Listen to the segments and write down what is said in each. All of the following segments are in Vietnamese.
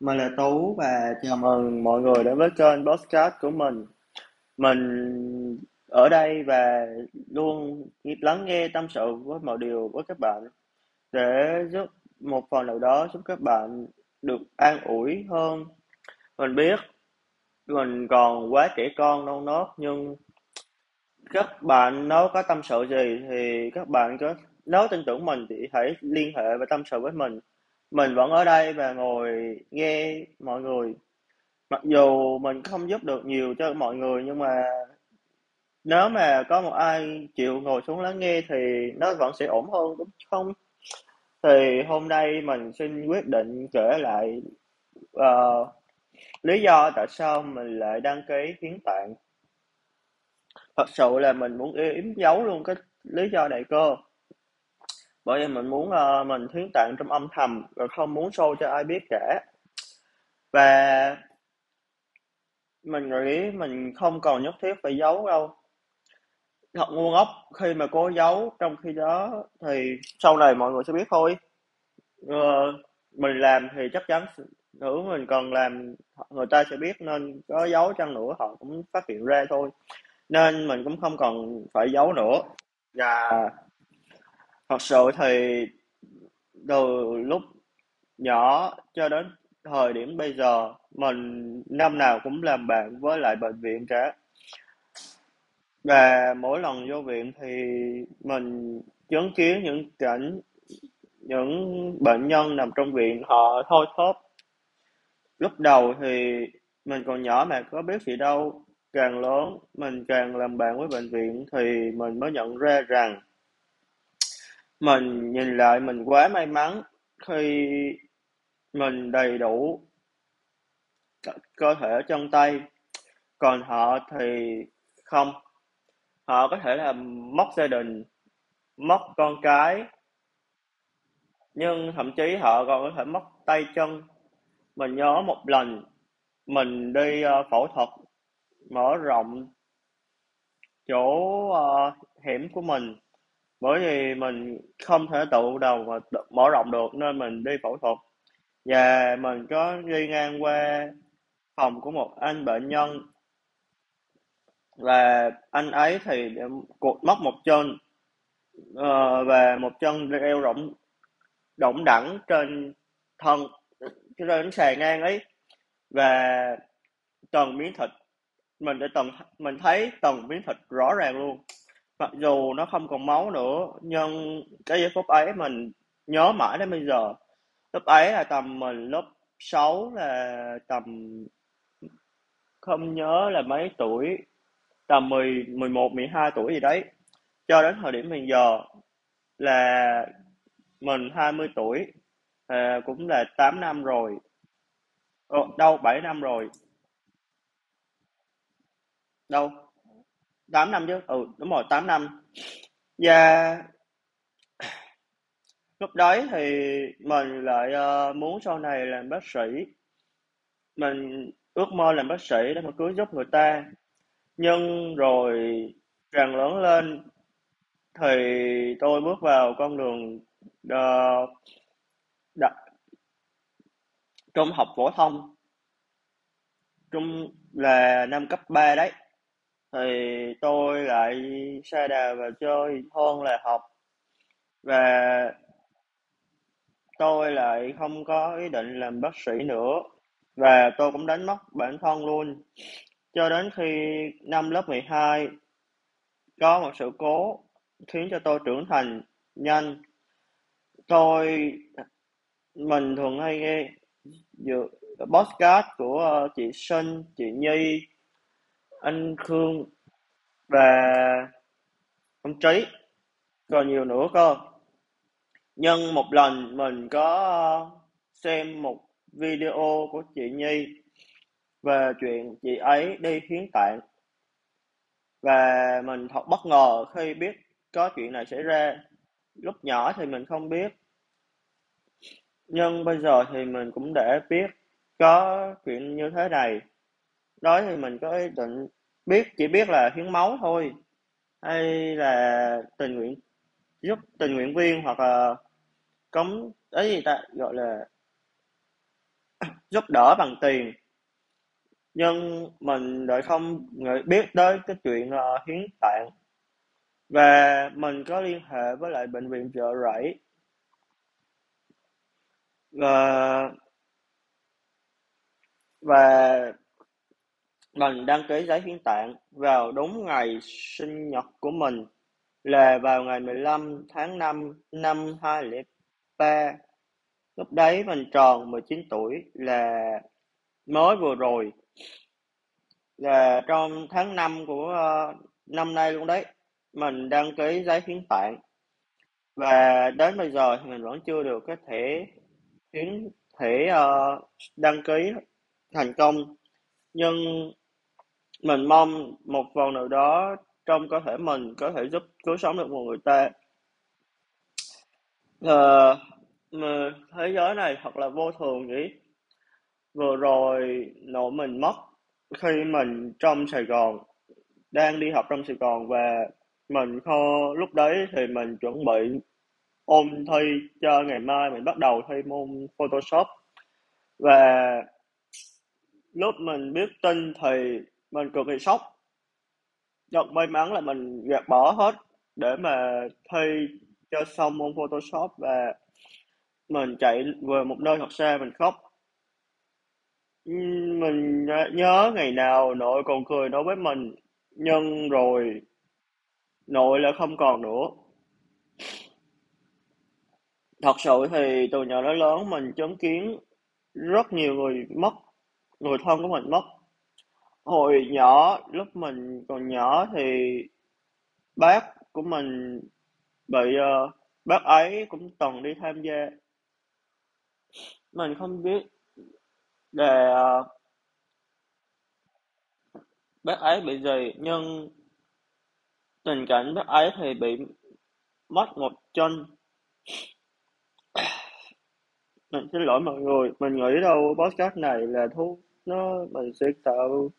Mình là Tú và chào mừng mọi người đến với kênh podcast của mình. Mình ở đây và luôn lắng nghe tâm sự với mọi điều với các bạn để giúp một phần nào đó giúp các bạn được an ủi hơn. Mình biết mình còn quá trẻ con, non nớt nhưng các bạn nếu có tâm sự gì thì các bạn có nếu tin tưởng mình thì hãy liên hệ và tâm sự với mình mình vẫn ở đây và ngồi nghe mọi người. Mặc dù mình không giúp được nhiều cho mọi người nhưng mà nếu mà có một ai chịu ngồi xuống lắng nghe thì nó vẫn sẽ ổn hơn đúng không? Thì hôm nay mình xin quyết định kể lại uh, lý do tại sao mình lại đăng ký hiến tạng. Thật sự là mình muốn yếm giấu luôn cái lý do này cơ bởi vì mình muốn uh, mình hiến tạng trong âm thầm và không muốn show cho ai biết cả. Và mình nghĩ mình không còn nhất thiết phải giấu đâu. Thật ngu ngốc khi mà cố giấu trong khi đó thì sau này mọi người sẽ biết thôi. Uh, mình làm thì chắc chắn nữa mình cần làm người ta sẽ biết nên có giấu chăng nữa họ cũng phát hiện ra thôi. Nên mình cũng không còn phải giấu nữa. Và thật sự thì từ lúc nhỏ cho đến thời điểm bây giờ, mình năm nào cũng làm bạn với lại bệnh viện cả. Và mỗi lần vô viện thì mình chứng kiến những cảnh, những bệnh nhân nằm trong viện họ thôi thóp. Lúc đầu thì mình còn nhỏ mà có biết gì đâu, càng lớn mình càng làm bạn với bệnh viện thì mình mới nhận ra rằng mình nhìn lại mình quá may mắn khi mình đầy đủ cơ thể chân tay. Còn họ thì không. Họ có thể là mất gia đình mất con cái nhưng thậm chí họ còn có thể mất tay chân. Mình nhớ một lần mình đi ờ, phẫu thuật mở rộng chỗ uh, hiểm của mình bởi vì mình không thể tự đầu mà mở rộng được nên mình đi phẫu thuật. Và mình có đi ngang qua phòng của một anh bệnh nhân. Và anh ấy thì cụt mất một chân uh, và một chân đeo rộng động đẳng trên thân trên sàn ngang ấy. Và từng miếng thịt mình để tầng mình thấy tầng miếng thịt rõ ràng luôn mặc dù nó không còn máu nữa nhưng cái giây phút ấy mình nhớ mãi đến bây giờ. Lúc ấy là tầm mình lớp 6 là tầm không nhớ là mấy tuổi tầm 10, 11, 12 tuổi gì đấy. Cho đến thời điểm hiện giờ là mình 20 tuổi à, cũng là 8 năm rồi. Ồ, đâu 7 năm rồi. Đâu? 8 năm chứ? Ừ đúng rồi 8 năm. Và lúc đấy thì mình lại uh, muốn sau này làm bác sĩ. Mình ước mơ làm bác sĩ để mà cứu giúp người ta. Nhưng rồi càng lớn lên thì tôi bước vào con đường ờ, uh, đặt trung học phổ thông. Trung là năm cấp 3 đấy thì tôi lại sa đà và chơi hơn là học. Và tôi lại không có ý định làm bác sĩ nữa. Và tôi cũng đánh mất bản thân luôn. Cho đến khi năm lớp 12 có một sự cố khiến cho tôi trưởng thành nhanh. Tôi mình thường hay nghe podcast của chị Sinh, chị Nhi, anh Khương và ông Trí còn nhiều nữa cơ. Nhưng một lần mình có xem một video của chị Nhi về chuyện chị ấy đi hiến tạng. Và mình thật bất ngờ khi biết có chuyện này xảy ra. Lúc nhỏ thì mình không biết. Nhưng bây giờ thì mình cũng để biết có chuyện như thế này đó thì mình có ý định biết, chỉ biết là hiến máu thôi, hay là tình nguyện, giúp tình nguyện viên hoặc là cống ấy gì ta, gọi là giúp đỡ bằng tiền. Nhưng mình lại không biết tới cái chuyện là hiến tạng. Và mình có liên hệ với lại bệnh viện chợ rẫy. Và và mình đăng ký giấy hiến tạng vào đúng ngày sinh nhật của mình là vào ngày 15 tháng 5 năm 2003 lúc đấy mình tròn 19 tuổi là mới vừa rồi là trong tháng 5 của ờ, năm nay luôn đấy. Mình đăng ký giấy hiến tạng và đến bây giờ thì mình vẫn chưa được cái thẻ hiến thẻ uh, đăng ký thành công. Nhưng mình mong một phần nào đó trong cơ thể mình có thể giúp cứu sống được một người ta. À, mà thế giới này thật là vô thường nhỉ? Vừa rồi nội mình mất khi mình trong Sài Gòn đang đi học trong Sài Gòn và mình kho lúc đấy thì mình chuẩn bị ôn thi cho ngày mai mình bắt đầu thi môn Photoshop. Và lúc mình biết tin thì mình cực kỳ sốc. Rất may mắn là mình gạt bỏ hết để mà thi cho xong môn Photoshop và mình chạy về một nơi thật xa, mình khóc. Mình nhớ ngày nào nội còn cười nói với mình nhưng rồi, nội là không còn nữa. Thật sự thì từ nhỏ đến lớn mình chứng kiến rất nhiều người mất, người thân của mình mất hồi nhỏ lúc mình còn nhỏ thì bác của mình bị uh, bác ấy cũng từng đi tham gia. Mình không biết là uh, bác ấy bị gì nhưng tình cảnh bác ấy thì bị mất một chân. Mình xin lỗi mọi người mình nghĩ đâu podcast này là thú nó mình sẽ tạo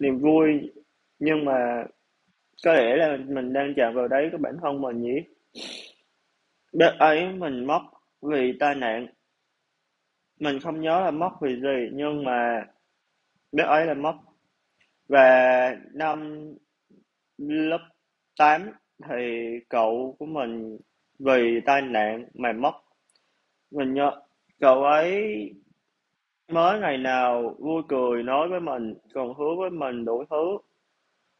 niềm vui. Nhưng mà có lẽ là mình đang chạm vào đấy, cái bản thân mình nhỉ? Đất ấy mình mất vì tai nạn. Mình không nhớ là mất vì gì, nhưng mà đất ấy là mất. Và năm lớp 8 thì cậu của mình vì tai nạn mà mất. Mình nhớ, cậu ấy mới ngày nào vui cười nói với mình còn hứa với mình đủ thứ.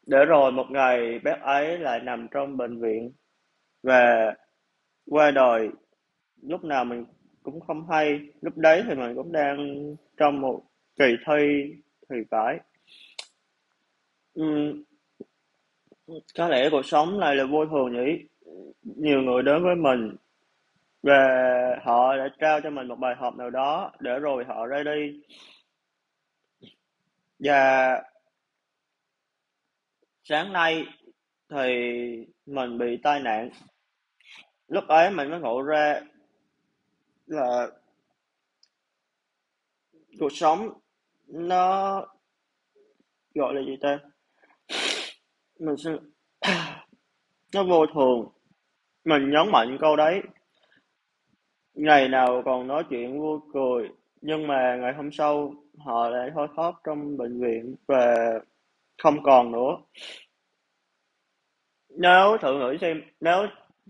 Để rồi một ngày bác ấy lại nằm trong bệnh viện. Và qua đời lúc nào mình cũng không hay lúc đấy thì mình cũng đang trong một kỳ thi thì phải. Uhm, có lẽ cuộc sống này là vô thường nhỉ? Nhiều người đến với mình và họ đã trao cho mình một bài học nào đó để rồi họ ra đi. Và sáng nay thì mình bị tai nạn. Lúc ấy mình mới ngộ ra là cuộc sống nó gọi là gì ta? Mình sẽ nó vô thường. Mình nhấn mạnh câu đấy ngày nào còn nói chuyện vui cười nhưng mà ngày hôm sau họ lại thoi thóp trong bệnh viện và không còn nữa nếu thử nghĩ xem nếu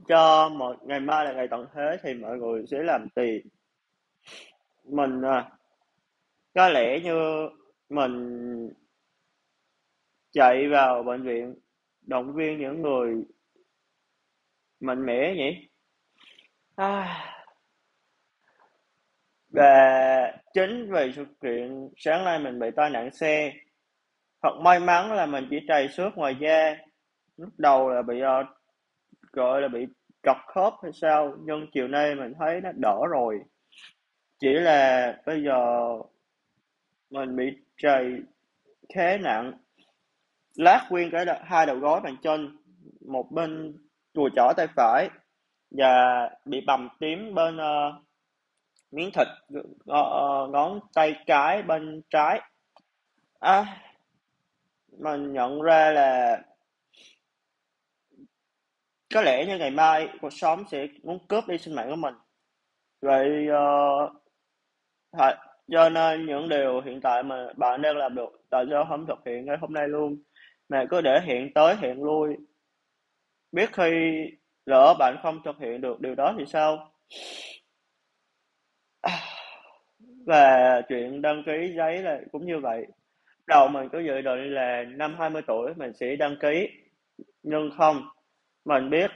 cho một ngày mai là ngày tận thế thì mọi người sẽ làm gì mình à, có lẽ như mình chạy vào bệnh viện động viên những người mạnh mẽ nhỉ à và chính vì sự kiện sáng nay mình bị tai nạn xe. Thật may mắn là mình chỉ trầy xước ngoài da. Lúc đầu là bị uh, gọi là bị trật khớp hay sao nhưng chiều nay mình thấy nó đỡ rồi. Chỉ là bây giờ mình bị trầy khá nặng. Lát nguyên cái hai đầu gối bàn chân một bên chùa chỏ tay phải và bị bầm tím bên uh, miếng thịt ngón tay cái bên trái. À, mình nhận ra là có lẽ như ngày mai cuộc sống sẽ muốn cướp đi sinh mạng của mình. Vậy ờ, uh, cho nên những điều hiện tại mà bạn đang làm được tại sao không thực hiện ngay hôm nay luôn? Mà cứ để hiện tới hiện lui. Biết khi lỡ bạn không thực hiện được điều đó thì sao? Và chuyện đăng ký giấy là cũng như vậy đầu mình cứ dự định là năm 20 tuổi mình sẽ đăng ký nhưng không mình biết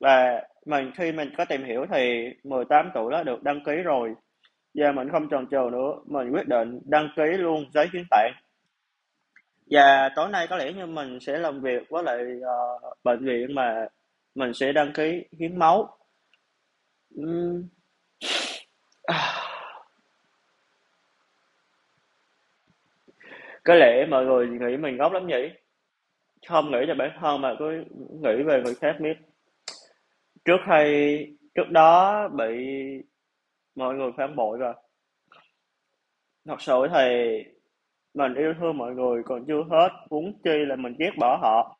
và mình khi mình có tìm hiểu thì 18 tuổi đã được đăng ký rồi Giờ mình không chần chừ nữa, mình quyết định đăng ký luôn giấy hiến tạng. Và tối nay có lẽ như mình sẽ làm việc với lại uh, bệnh viện mà mình sẽ đăng ký hiến máu. Uhm. Có lẽ mọi người nghĩ mình ngốc lắm nhỉ? Không nghĩ cho bản thân mà cứ nghĩ về người khác biết. Trước hay, trước đó bị mọi người phản bội rồi thật sự thì mình yêu thương mọi người còn chưa hết, huống chi là mình ghét bỏ họ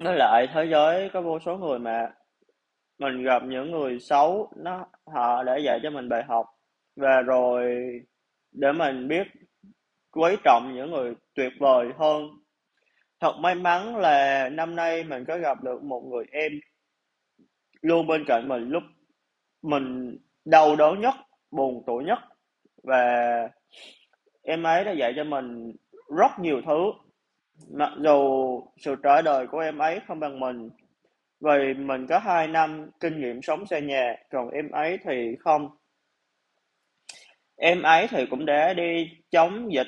nói lại thế giới có vô số người mà mình gặp những người xấu, nó, họ để dạy cho mình bài học và rồi để mình biết quý trọng những người tuyệt vời hơn. Thật may mắn là năm nay mình có gặp được một người em luôn bên cạnh mình lúc mình đau đớn nhất, buồn tủi nhất. Và em ấy đã dạy cho mình rất nhiều thứ. Mặc dù sự trở đời của em ấy không bằng mình, vì mình có 2 năm kinh nghiệm sống xa nhà, còn em ấy thì không. Em ấy thì cũng đã đi chống dịch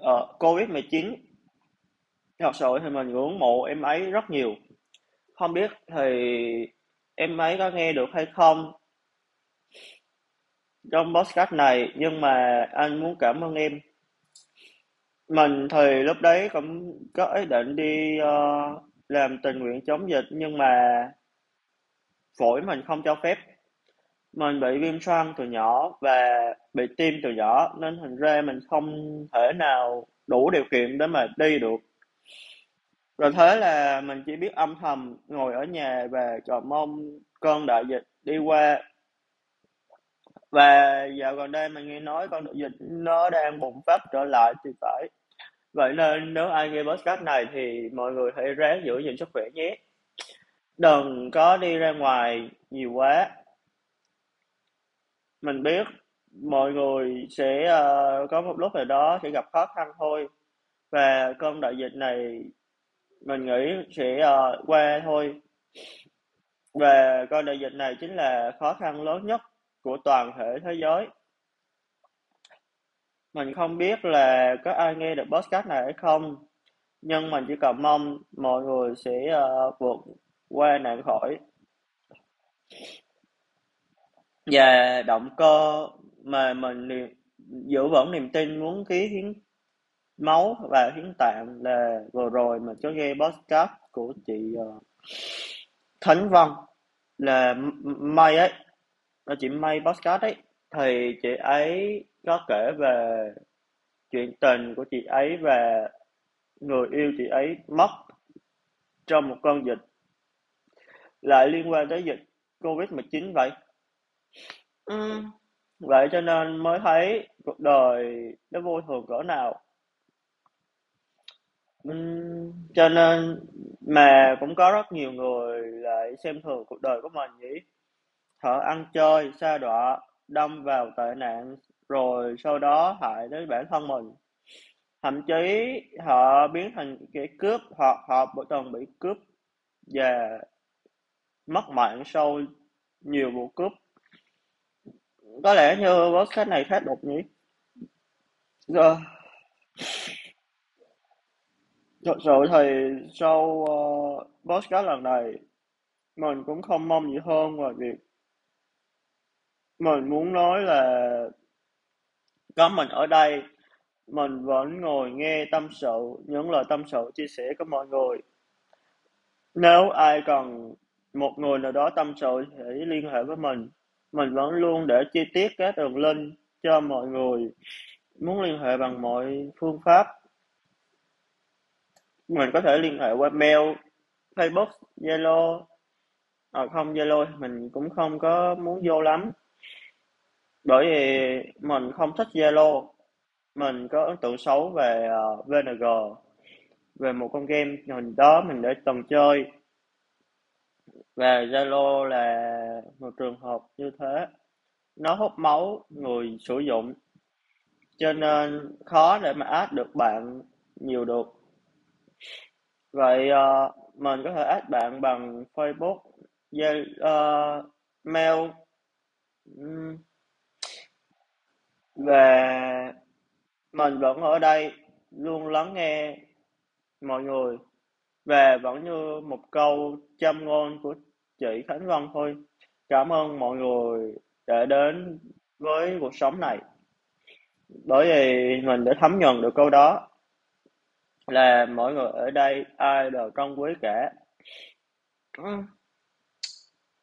uh, Covid-19 thật sự thì mình ngưỡng mộ em ấy rất nhiều. Không biết thì em ấy có nghe được hay không trong podcast này nhưng mà anh muốn cảm ơn em. Mình thì lúc đấy cũng có ý định đi uh, làm tình nguyện chống dịch nhưng mà phổi mình không cho phép mình bị viêm xoang từ nhỏ và bị tim từ nhỏ, nên thành ra mình không thể nào đủ điều kiện để mà đi được. Rồi thế là mình chỉ biết âm thầm ngồi ở nhà và chờ mong cơn đại dịch đi qua. Và dạo gần đây mình nghe nói con dịch nó đang bùng phát trở lại thì phải. Vậy nên nếu ai nghe podcast này thì mọi người hãy ráng giữ gìn sức khỏe nhé. Đừng có đi ra ngoài nhiều quá mình biết mọi người sẽ uh, có một lúc nào đó sẽ gặp khó khăn thôi. Và cơn đại dịch này mình nghĩ sẽ uh, qua thôi. Và cơn đại dịch này chính là khó khăn lớn nhất của toàn thể thế giới. Mình không biết là có ai nghe được podcast này hay không nhưng mình chỉ cầu mong mọi người sẽ uh, vượt qua nạn khỏi và động cơ mà mình giữ vững niềm tin muốn ký hiến máu và hiến tạng là vừa rồi mình có nghe podcast của chị uh, Thánh Vân là May ấy. Là chị May podcast ấy. Thì chị ấy có kể về chuyện tình của chị ấy và người yêu chị ấy mất trong một cơn dịch. Lại liên quan tới dịch Covid-19 vậy. Ừ. Vậy cho nên mới thấy cuộc đời nó vô thường cỡ nào. Ừ. Cho nên mà cũng có rất nhiều người lại xem thường cuộc đời của mình nhỉ. Họ ăn chơi, sa đọa, đâm vào tệ nạn rồi sau đó hại đến bản thân mình thậm chí họ biến thành kẻ cướp hoặc họ từng bị cướp và mất mạng sau nhiều vụ cướp có lẽ như podcast này khá đột nhỉ rồi. Thật sự thì sau uh, podcast lần này mình cũng không mong gì hơn ngoài việc mình muốn nói là có mình ở đây mình vẫn ngồi nghe tâm sự những lời tâm sự chia sẻ của mọi người. Nếu ai cần một người nào đó tâm sự thì liên hệ với mình mình vẫn luôn để chi tiết các đường link cho mọi người. Muốn liên hệ bằng mọi phương pháp mình có thể liên hệ qua mail facebook zalo. À, không zalo mình cũng không có muốn vô lắm. Bởi vì mình không thích Zalo. Mình có ấn tượng xấu về à, uh, VNG về một con game hồi đó mình đã từng chơi và Zalo là một trường hợp như thế. Nó hút máu người sử dụng. Cho nên khó để mà add được bạn nhiều được. Vậy uh, mình có thể add bạn bằng Facebook uh, mail. Và mình vẫn ở đây luôn lắng nghe mọi người và vẫn như một câu châm ngôn của chị Khánh Vân thôi. Cảm ơn mọi người đã đến với cuộc sống này. Bởi vì mình đã thấm nhuần được câu đó, là mọi người ở đây, ai đều trân quý cả.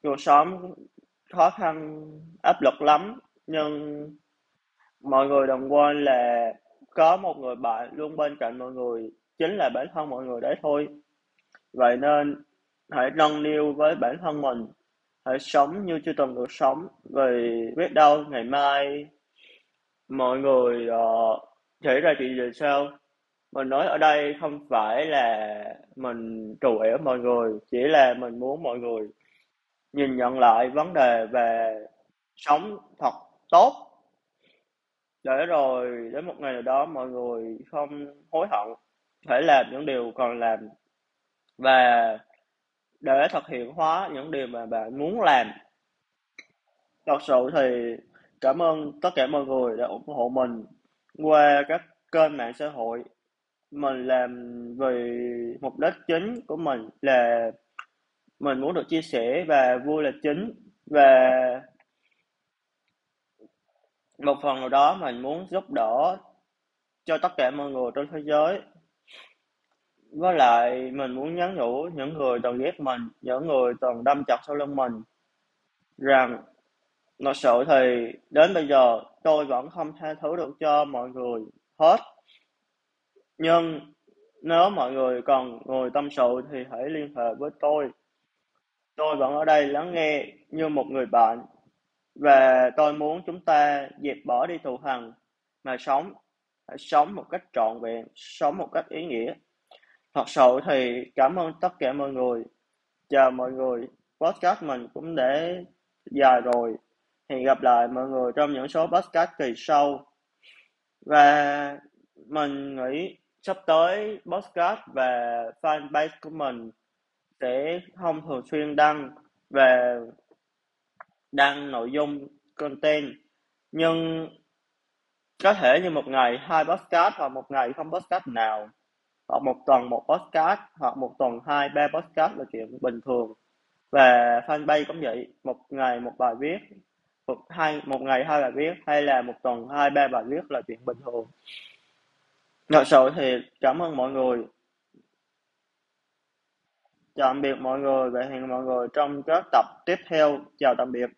Cuộc sống khó khăn, áp lực lắm, nhưng mọi người đừng quên là có một người bạn luôn bên cạnh mọi người, chính là bản thân mọi người đấy thôi vậy nên hãy nâng niu với bản thân mình. Hãy sống như chưa từng được sống. Vì biết đâu ngày mai mọi người ờ, uh, xảy ra chuyện gì sao? Mình nói ở đây không phải là mình trù ẻo mọi người chỉ là mình muốn mọi người nhìn nhận lại vấn đề về sống thật tốt. Để rồi đến một ngày nào đó mọi người không hối hận phải làm những điều còn làm và để thực hiện hóa những điều mà bạn muốn làm, thật sự thì cảm ơn tất cả mọi người đã ủng hộ mình qua các kênh mạng xã hội. Mình làm vì mục đích chính của mình là mình muốn được chia sẻ và vui là chính. Và một phần nào đó mình muốn giúp đỡ cho tất cả mọi người trên thế giới với lại mình muốn nhắn nhủ những người từng ghét mình, những người từng đâm chọc sau lưng mình rằng, thật sự thì đến bây giờ tôi vẫn không tha thứ được cho mọi người hết. Nhưng nếu mọi người còn ngồi tâm sự thì hãy liên hệ với tôi. Tôi vẫn ở đây lắng nghe như một người bạn và tôi muốn chúng ta dẹp bỏ đi thù hằn mà sống hãy sống một cách trọn vẹn, sống một cách ý nghĩa thật sự thì cảm ơn tất cả mọi người. Chào mọi người, podcast mình cũng để dài rồi. Hẹn gặp lại mọi người trong những số podcast kỳ sau. Và mình nghĩ sắp tới podcast và fanpage của mình sẽ không thường xuyên đăng về đăng nội dung content. Nhưng có thể như một ngày hai podcast hoặc một ngày không podcast nào hoặc một tuần một podcast, hoặc một tuần hai, ba podcast là chuyện bình thường. Và fanpage cũng vậy, một ngày một bài viết, một hai, một ngày hai bài viết, hay là một tuần hai, ba bài viết là chuyện bình thường. Thật sự thì cảm ơn mọi người. Tạm biệt mọi người và hẹn mọi người trong các tập tiếp theo. Chào tạm biệt.